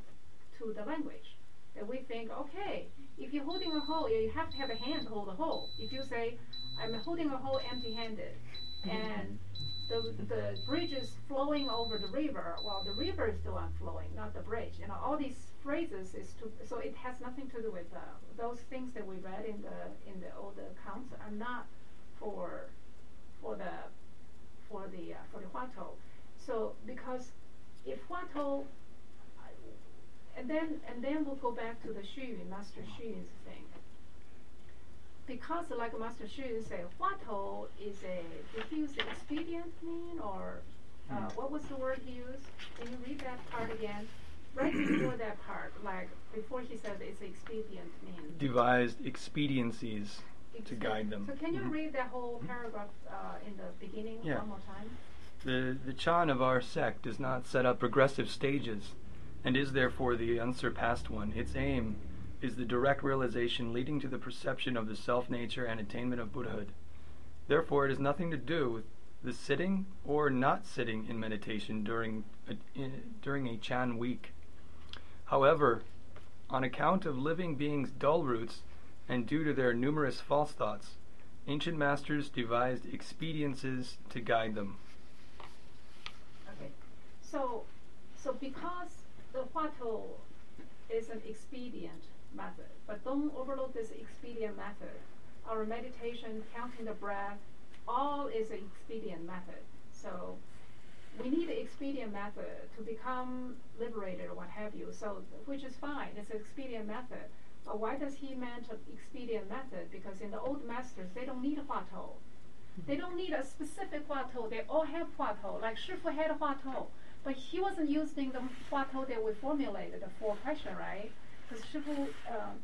E: to the language. That we think, okay, if you're holding a hole, you have to have a hand to hold a hole. If you say, I'm holding a hole empty-handed, and the the bridge is flowing over the river, well, the river is the one flowing, not the bridge. You know, all these phrases is to so it has nothing to do with uh, those things that we read in the in the old accounts are not for for the for the uh, for the huatou. So because if huatou and then and then we'll go back to the Xu Master Xu Yun's thing. Because like Master Xu say, Huatou is a did he use expedient mean or uh,
D: Hmm.
E: what was the word he used? Can you read that part again? Right before that part, like before he said it's expedient mean.
D: Devised expediencies to guide them.
E: So can you
D: Mhm.
E: read that whole paragraph uh, in the beginning
D: Yeah.
E: one more time?
D: The, the Chan of our sect does not set up progressive stages and is therefore the unsurpassed one. Its aim is the direct realization leading to the perception of the self nature and attainment of Buddhahood. Therefore, it has nothing to do with the sitting or not sitting in meditation during a, in, during a Chan week. However, on account of living beings' dull roots and due to their numerous false thoughts, ancient masters devised expediences to guide them.
E: Okay, so, so because the huatou is an expedient method, but don't overlook this expedient method. Our meditation, counting the breath, all is an expedient method. So we need expedient method to become liberated or what have you. So which is fine. It's an expedient method. But why does he mention expedient method? Because in the old masters, they don't need a huatou. They don't need a specific huatou. They all have huatou. Like Shifu had huatou, but he wasn't using the huatou that we formulated the four question, right? Because Shifu, um,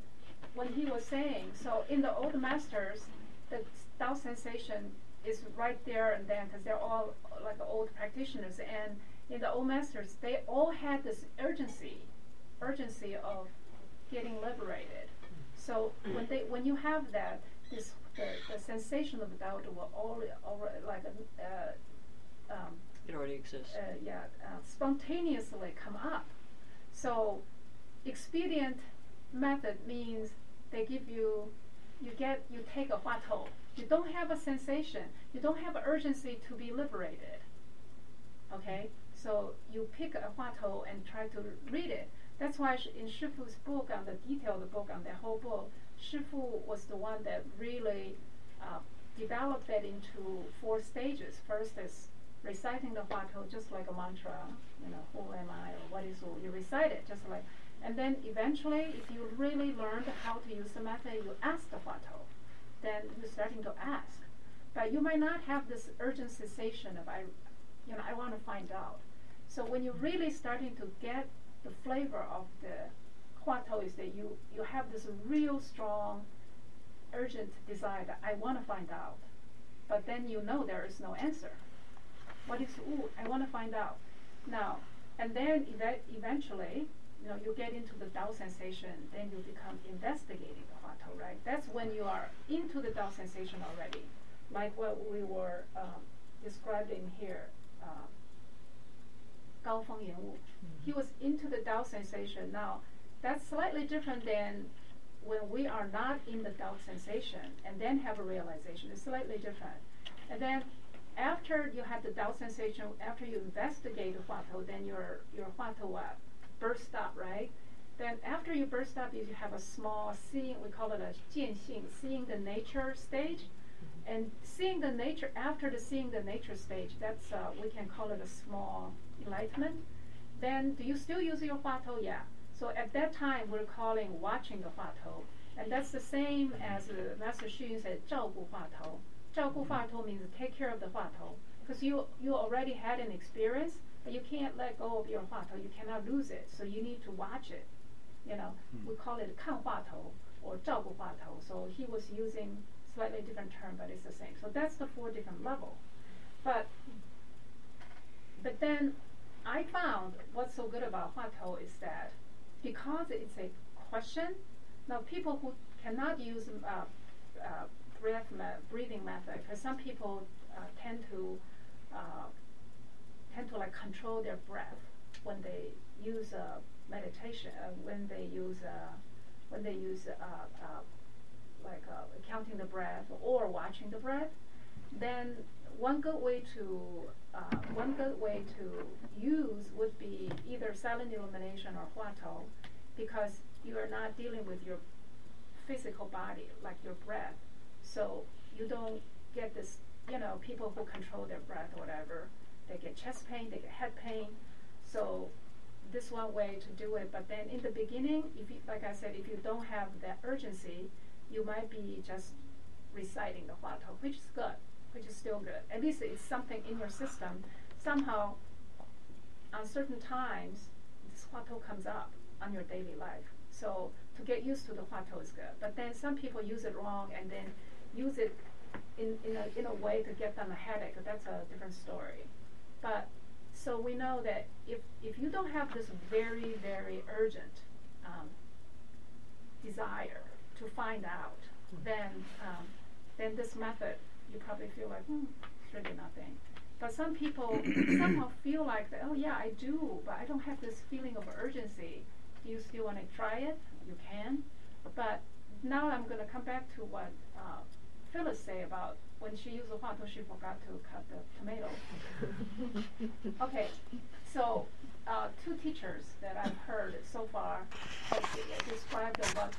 E: when he was saying, so in the old masters, the doubt sensation is right there and then, because they're all like old practitioners, and in the old masters, they all had this urgency, urgency of getting liberated. So when they, when you have that, this the, the sensation of doubt will already, already like uh, um,
B: It already exists.
E: uh, yeah, uh, spontaneously come up. So, expedient method means they give you, you get, you take a huatou. You don't have a sensation. You don't have urgency to be liberated. Okay, so you pick a huatou and try to read it. That's why in Shifu's book, on the detailed book on that whole book, Shifu was the one that really uh, developed that into four stages. First is reciting the huatou just like a mantra, you know, who am I or what is Wu? You recite it just like, and then eventually, if you really learned how to use the method, you ask the huatou. Then you're starting to ask, but you might not have this urgent sensation of I, you know, I want to find out. So when you're really starting to get the flavor of the huatou, is that you you have this real strong, urgent desire that I want to find out, but then you know there is no answer. What is Wu? I want to find out. Now, and then eva- eventually, you know, you get into the doubt sensation, then you become investigating the Huatou, right? That's when you are into the doubt sensation already, like what we were um, describing here. Um, Gaofeng Wu. He was into the doubt sensation. Now, that's slightly different than when we are not in the doubt sensation and then have a realization. It's slightly different. And then after you have the doubt sensation, after you investigate the Huatou, then your your Huatou burst up, right? Then after you burst up, you have a small seeing. We call it a 见性, seeing the nature stage. And seeing the nature after the seeing the nature stage, that's uh, we can call it a small enlightenment. Then do you still use your Huatou? Yeah. So at that time, we're calling watching the Huatou, and that's the same as uh, Master Xu said, 照顾话头.照顾话头 means take care of the 话头, because you you already had an experience, but you can't let go of your huatou. You cannot lose it. So you need to watch it. You know, mm. we call it kan huatou or zhao gu. So he was using slightly different term, but it's the same. So that's the four different level. But but then I found what's so good about huatou is that because it's a question, now people who cannot use uh, uh, breath breathing method, because some people uh, tend to uh, tend to like control their breath when they use uh, meditation, uh, when they use uh, when they use like counting the breath or watching the breath, then one good way to uh, one good way to use would be either silent illumination or huatou, because you are not dealing with your physical body like your breath, so you don't get this. You know, people who control their breath or whatever, they get chest pain, they get head pain. So this one way to do it. But then in the beginning, if you, like I said, if you don't have that urgency, you might be just reciting the huatou, which is good, which is still good. At least it's something in your system. Somehow, on certain times, this huatou comes up on your daily life. So to get used to the huatou is good. But then some people use it wrong and then use it in, in, a, in a way to get them a headache. That's a different story. But so we know that if, if you don't have this very, very urgent um, desire to find out, then um, then this method you probably feel like hmm, it's really nothing. But some people somehow feel like that, oh yeah, I do, but I don't have this feeling of urgency. Do you still want to try it? You can. But now I'm going to come back to what uh, Phyllis say about when she used the huatou, she forgot to cut the tomato. okay, so uh, two teachers that I've heard so far described what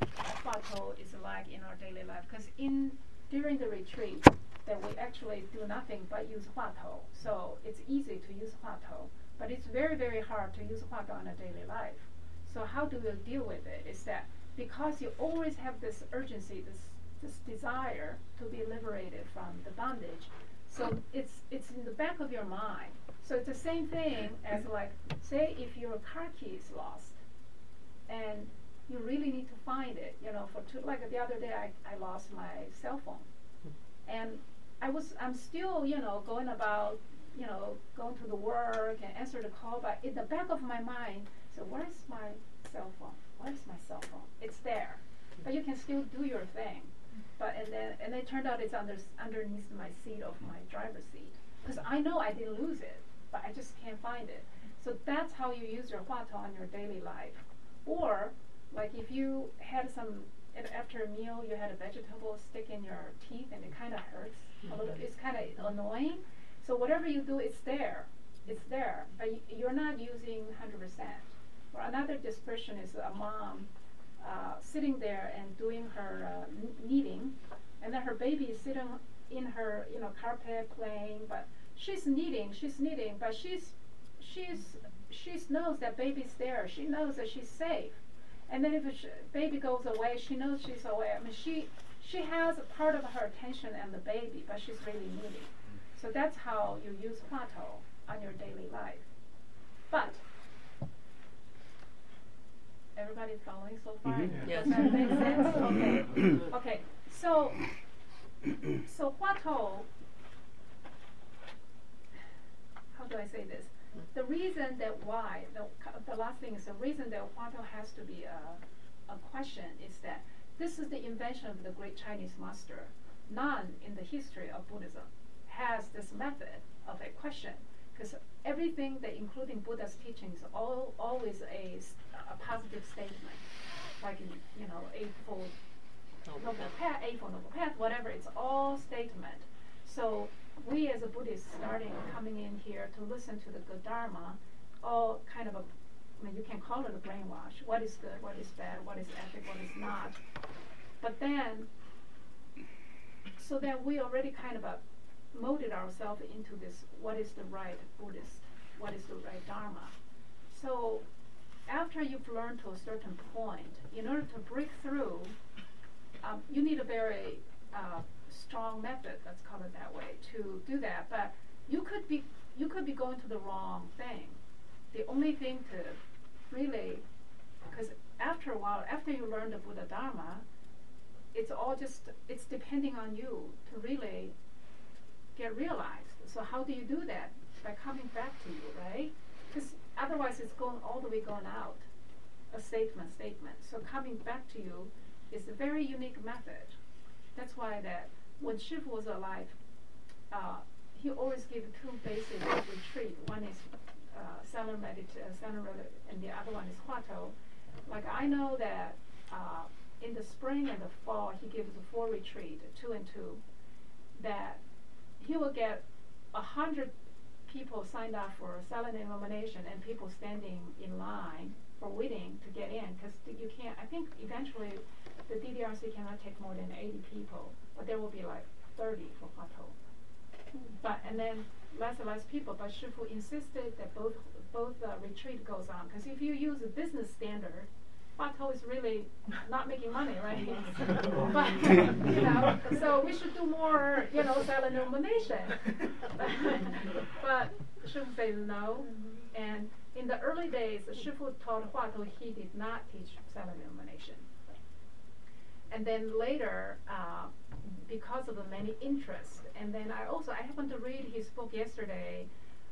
E: huatou is like in our daily life. Because in during the retreat, that we actually do nothing but use huatou. So it's easy to use huatou, but it's very very hard to use huatou on a daily life. So how do we deal with it? Is that because you always have this urgency, this this desire to be liberated from the bondage. So it's it's in the back of your mind. So it's the same thing as like say if your car key is lost and you really need to find it, you know, for two, like the other day I, I lost my cell phone. And I was I'm still, you know, going about, you know, going to the work and answer the call, but in the back of my mind, so where's my cell phone? Where's my cell phone? It's there. But you can still do your thing. But and then and it turned out it's under underneath my seat of my driver's seat because I know I didn't lose it, but I just can't find it. So that's how you use your huatou on your daily life. Or like if you had some after a meal you had a vegetable stick in your teeth and it kind of hurts a little. Mm-hmm. It's kind of annoying. So whatever you do, it's there. It's there, but you're not using 100%. Or another description is a mom uh, sitting there and doing her uh, kneading, and then her baby is sitting in her you know carpet playing, but she's kneading, she's kneading, but she's she's she knows that baby's there. She knows that she's safe, and then if she, baby goes away, she knows she's away. I mean, she she has a part of her attention on the baby, but she's really kneading. So that's how you use huatou on your daily life. But Everybody following so far?
C: Mhm.
B: Yes.
E: Does that make sense? Okay. okay. So, so huatou. How do I say this? The reason that why the the last thing is the reason that huatou has to be a a question is that this is the invention of the great Chinese master. None in the history of Buddhism has this method of a question because everything that including Buddha's teachings all always a, a positive statement, like in, you know eightfold noble path, eightfold noble path, whatever. It's all statement. So we as a Buddhist starting coming in here to listen to the good Dharma, all kind of a I mean, you can call it a brainwash. What is good? What is bad? What is ethic? What is not? But then, so then we already kind of a molded ourselves into this what is the right Buddhist, what is the right Dharma. So after you've learned to a certain point, in order to break through, um, you need a very uh, strong method, let's call it that way, to do that. But you could be you could be going to the wrong thing. The only thing to really, because after a while, after you learn the Buddha Dharma, it's all just it's depending on you to really get realized. So how do you do that? By coming back to you, right? Because otherwise it's going all the way going out, a statement, statement. So coming back to you is a very unique method. That's why that when Shifu was alive, uh, he always gave two basic retreat. One is uh, Salar medit- uh, and the other one is Huatou. Like I know that uh, in the spring and the fall, he gives a four retreat, two and two, that he will get a hundred people signed up for silent illumination and people standing in line for waiting to get in because you can't. I think eventually the DDRC cannot take more than 80 people, but there will be like 30 for Huatou. But and then less and less people. But Shifu insisted that both both uh, retreat goes on because if you use a business standard, Huatou is really not making money, right? but you know, so we should do more, you know, silent illumination. but Shifu says no, and in the early days, Shifu taught Huatou he did not teach silent illumination. And then later, uh, because of the many interests, and then I also I happened to read his book yesterday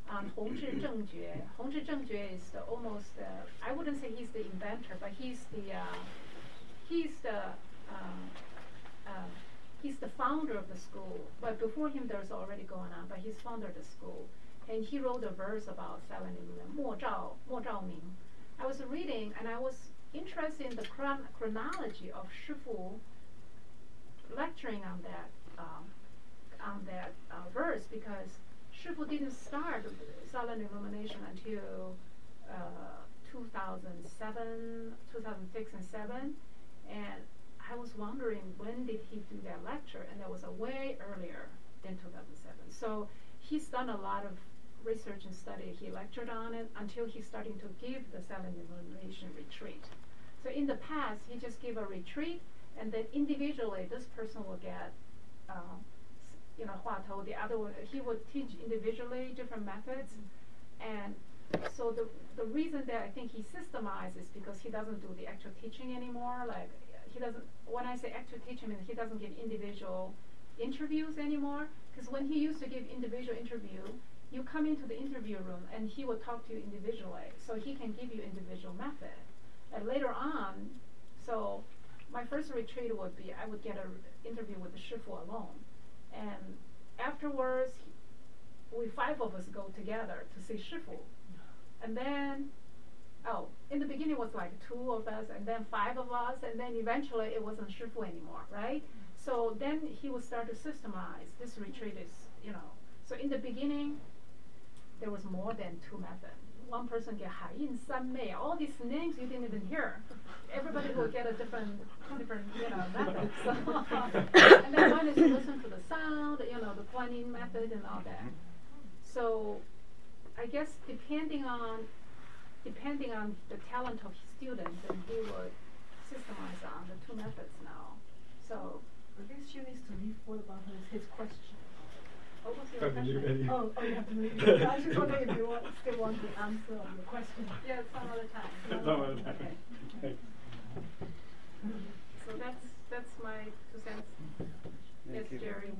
E: on Hong Zhi Zheng Jue. Hong Zhi Zheng is the almost uh, I wouldn't say he's the inventor, but he's the uh, he's the um, uh, he's the founder of the school. But before him, there's already going on. But he's founder of the school, and he wrote a verse about illumination, Mo Zhao Mo Zhao Ming. I was reading, and I was interested in the chron- chronology of Shifu lecturing on that um, on that uh, verse because Shifu didn't start silent illumination until uh, 2007, 2006 and 7 and I was wondering when did he do that lecture and that was a way earlier than 2007 so he's done a lot of research and study. He lectured on it until he's starting to give the silent illumination retreat. So in the past he just gave a retreat and then individually this person will get uh, you know Huatou, the other one he would teach individually different methods. And so the the reason that I think he systemizes is because he doesn't do the actual teaching anymore. Like he doesn't when I say actual teaching I mean he doesn't give individual interviews anymore. Because when he used to give individual interview you come into the interview room and he will talk to you individually. So he can give you individual method. And later on so my first retreat would be I would get an interview with the Shifu alone. And afterwards, we five of us go together to see Shifu. And then, oh, in the beginning it was like two of us, and then five of us, and then eventually it wasn't Shifu anymore, right? So then he would start to systemize. This retreat is, you know, so in the beginning, there was more than two methods. One person get Haiyin San Mei, all these names you didn't even hear. Everybody will get a different, different, you know, method. So, and then one is to listen to the sound, you know, the Guanyin method and all that. So, I guess depending on, depending on the talent of students, and he would systemize on the two methods now. So,
G: I think she needs to leave what about his question.
E: What was your
K: Continue,
E: question?
K: Eddie.
G: Oh, oh, you have to leave. I was just wondering if you want, still want to answer on your question.
E: Yeah, some other time.
K: Some other time.
E: Okay.
K: Thanks.
E: So that's that's my two cents. Yes,
C: Thank you.
E: Jerry.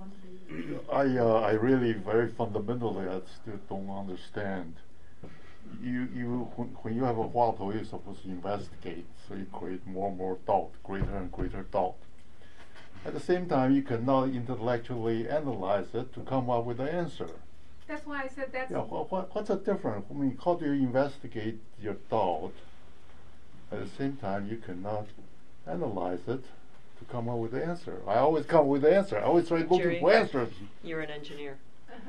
M: I uh, I really very fundamentally I still don't understand. You you when, when you have a Huatou, you're supposed to investigate, so you create more and more doubt, greater and greater doubt. At the same time, you cannot intellectually analyze it to come up with the answer.
E: That's why I said that's
M: Yeah, what, what what's the difference? I mean, how do you investigate your thought? At the same time, you cannot analyze it to come up with the answer. I always come up with the answer. I always try looking
B: Jerry,
M: for answers.
B: You're an engineer.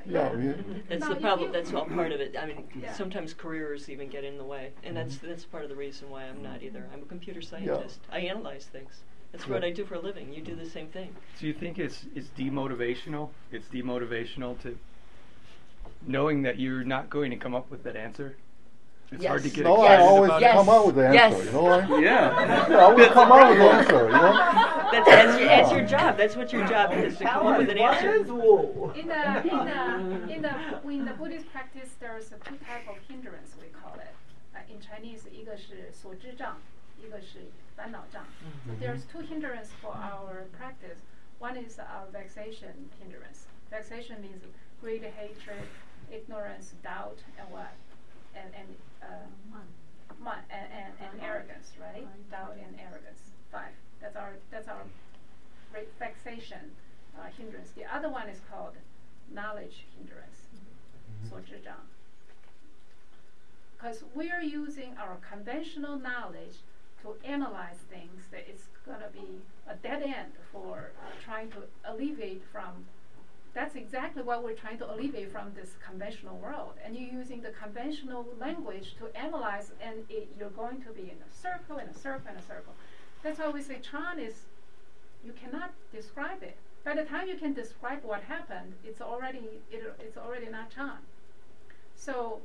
M: Yeah, I mean,
B: That's
E: No,
B: the problem. That's all part of it. I mean,
E: Yeah.
B: sometimes careers even get in the way, and that's that's part of the reason why I'm not either. I'm a computer scientist. I analyze things. That's what
M: Yeah.
B: I do for a living. You do the same thing.
D: Do you think it's it's demotivational? It's demotivational to knowing that you're not going to come up with that answer. It's hard to
B: Yes.
D: get
M: no,
D: excited
M: I always
D: about
B: Yes.
M: come up with the
B: Yes.
M: answer. You know, I,
C: Yeah.
M: yeah, I always come up with the answer. You know.
B: That's, that's, your, that's your job. That's what your job is to come up with an answer.
E: in the in the in the in the Buddhist practice there's a two type of hindrance we call it. Uh, in Chinese 一个是所知障 一个是烦恼障。 so
N: Mhm.
E: there's two hindrance for our practice. One is our vexation hindrance. Vexation means greed, hatred, ignorance, doubt, and what? And and uh, mon- and, and, and arrogance, right? Doubt and arrogance. Five. That's our that's our re- vexation uh, hindrance. The other one is called knowledge hindrance. So 智障. Because we're using our conventional knowledge to analyze things that it's gonna be a dead end for trying to alleviate from that's exactly what we're trying to alleviate from this conventional world. And you're using the conventional language to analyze, and it, you're going to be in a circle, in a circle, in a circle. That's why we say Chan is, you cannot describe it. By the time you can describe what happened, it's already, it, it's already not Chan. So,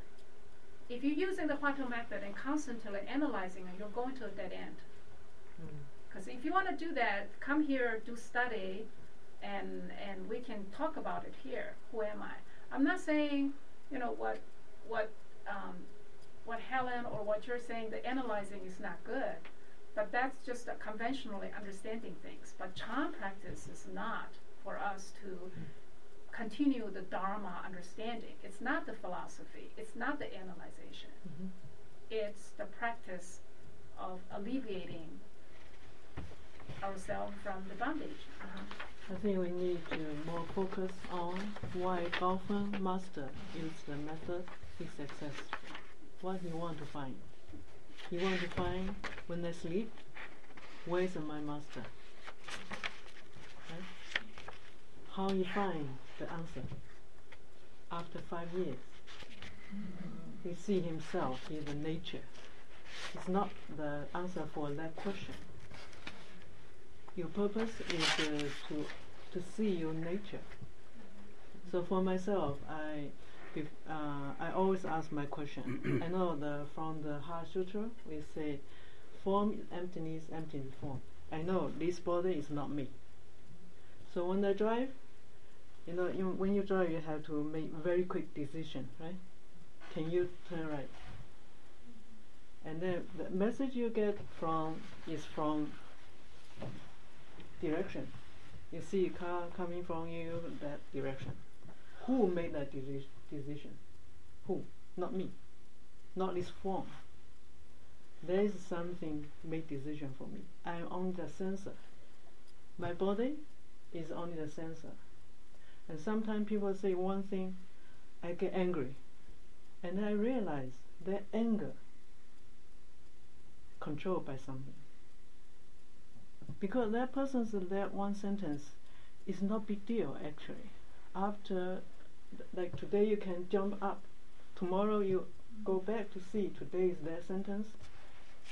E: if you're using the Huatou method and constantly analyzing it, you're going to a dead end. Because if you want to do that, come here, do study, and and we can talk about it here. Who am I? I'm not saying, you know, what what um, what Helen or what you're saying. The analyzing is not good, but that's just a conventionally understanding things. But Chan practice is not for us to continue the Dharma understanding. It's not the philosophy. It's not the analyzation.
N: Mhm.
E: It's the practice of alleviating ourselves from the bondage. Uh-huh.
N: I think we need to more focus on why Gaofeng master used the method he successful. What he want to find. He want to find when I sleep, where's my master? Right? How he find the answer? After five years. He see himself in the nature. It's not the answer for that question. Your purpose is uh, to to see your nature. So for myself, I bef- uh, I always ask my question. I know the from the Heart Sutra we say, form emptiness, emptiness form. I know this body is not me. So when I drive, you know, you, when you drive, you have to make very quick decision, right? Can you turn right? And then the message you get from is from direction. You see a car coming from you that direction. Who made that deci- decision? Who? Not me. Not this form. There is something make decision for me. I'm only the sensor. My body is only the sensor. And sometimes people say one thing, I get angry. And then I realize that anger controlled by something because that person's that one sentence is not big deal actually. After, like today you can jump up, tomorrow you go back to see today's that sentence.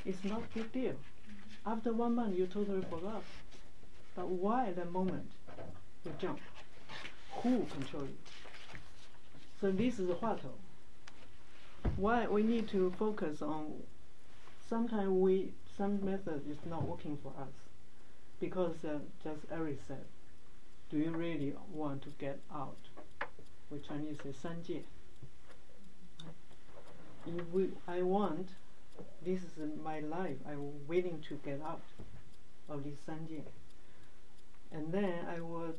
N: It's not big deal. After one month you totally forgot. But why at that moment you jump? Who control you? So this is Huatou. Why we need to focus on sometimes we some method is not working for us because uh, just Eric said, do you really want to get out? We Chinese say 三界. If we, I want, this is my life. I'm willing to get out of this 三界. And then I was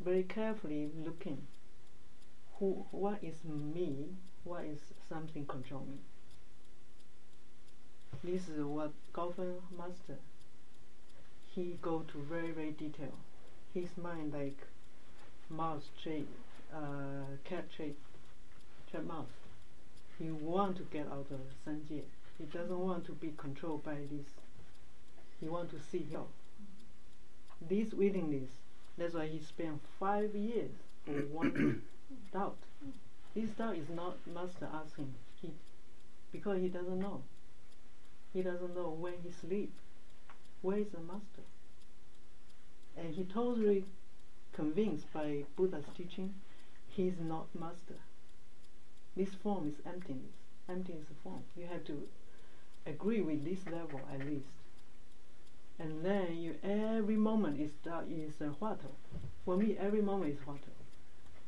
N: very carefully looking who, what is me, what is something control me. This is what Gaofeng master he go to very very detail. His mind like mouse shape, uh, cat shape, cat mouse. He want to get out of Sanjie. He doesn't want to be controlled by this. He want to see him. This willingness. That's why he spent five years for one doubt. This doubt is not master asking. He because he doesn't know. He doesn't know when he sleep where is the master? And he totally convinced by Buddha's teaching, he is not master. This form is emptiness. Emptiness is form. You have to agree with this level at least. And then you every moment is that is a huatou. For me, every moment is huatou.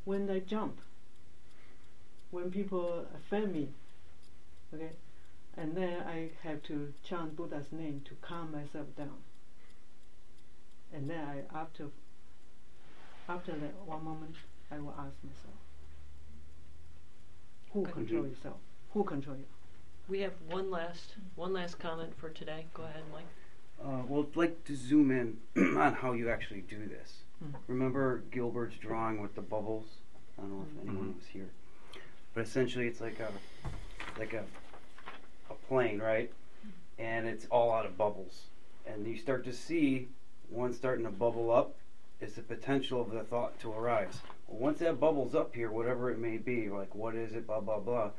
N: When I jump, when people offend me, okay, and then I have to chant Buddha's name to calm myself down. And then I after after that one moment I will ask myself, who
B: Okay.
N: control yourself? Who control you?
B: We have one last one last comment for today. Go ahead, Mike.
C: Uh, well, I'd like to zoom in on how you actually do this.
N: Mm.
C: Remember Gilbert's drawing with the bubbles? I don't know if anyone
D: Mhm.
C: was here, but essentially it's like a like a a plane, right? And it's all out of bubbles, and you start to see one starting to bubble up is the potential of the thought to arise. Well, once that bubbles up here, whatever it may be, like what is it, blah blah blah.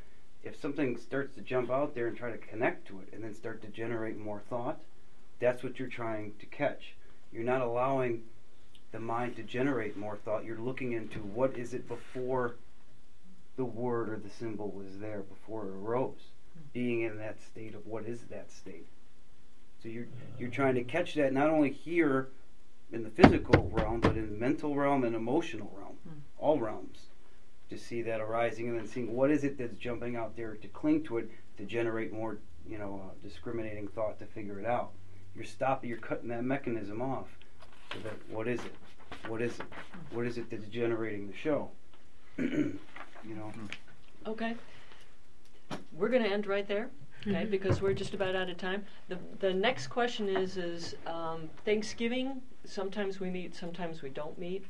C: If something starts to jump out there and try to connect to it, and then start to generate more thought, that's what you're trying to catch. You're not allowing the mind to generate more thought. You're looking into what is it before the word or the symbol was there, before it arose. Being in that state of what is that state. So you're you're trying to catch that not only here in the physical realm, but in the mental realm and emotional realm,
N: Mm.
C: all realms. To see that arising and then seeing what is it that's jumping out there to cling to it to generate more, you know, uh, discriminating thought to figure it out. You're stopping, you're cutting that mechanism off. So that what is it? What is it? What is it that's generating the show? you know.
B: Okay. We're going to end right there, okay?
N: Mhm.
B: Because we're just about out of time. The the next question is is um, Thanksgiving. Sometimes we meet, sometimes we don't meet.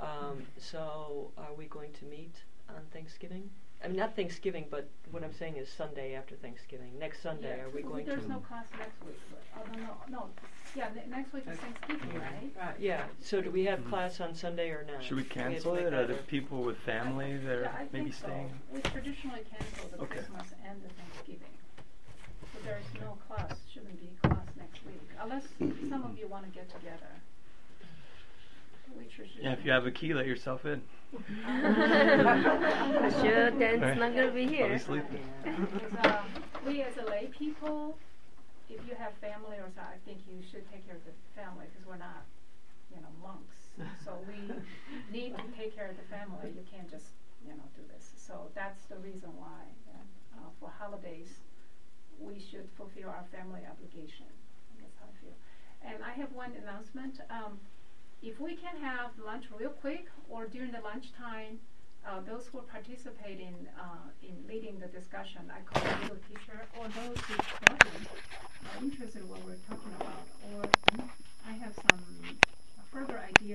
B: Um, so are we going to meet on Thanksgiving? I mean, not Thanksgiving, but what I'm saying is Sunday after Thanksgiving. Next Sunday,
E: Yeah,
B: are we
E: so
B: going
E: There's
B: to?
E: no class next week, but, oh, no, no, no, yeah, ne- next week is Thanksgiving, right?
B: Right. Yeah. So do we have
D: Mhm.
B: class on Sunday or not?
D: Should we
B: have to
D: cancel
B: make
D: it?
B: that
D: Are the
B: a-
D: people with family that
E: Yeah,
D: are
E: I
D: maybe
E: think so.
D: staying?
E: We traditionally cancel the
D: Okay.
E: Christmas and the Thanksgiving. So there is no class, shouldn't be class next week, unless some of you wanna get together. We traditionally.
D: Yeah, if you have a key, let yourself in.
L: Sure, Dan's
D: Right.
L: not gonna be here.
D: I'll be sleeping.
E: Is, um, we as a lay people, if you have family or so, I think you should take care of the family, cause we're not, you know, monks. So we need to take care of the family, you can't just, you know, do this. So that's the reason why, and, uh, for holidays, we should fulfill our family obligation. That's how I feel. And I have one announcement, um, if we can have lunch real quick or during the lunchtime, uh, those who participate in, uh, in leading the discussion, I call it little teacher, or those who are interested in what we're talking about, or I have some further ideas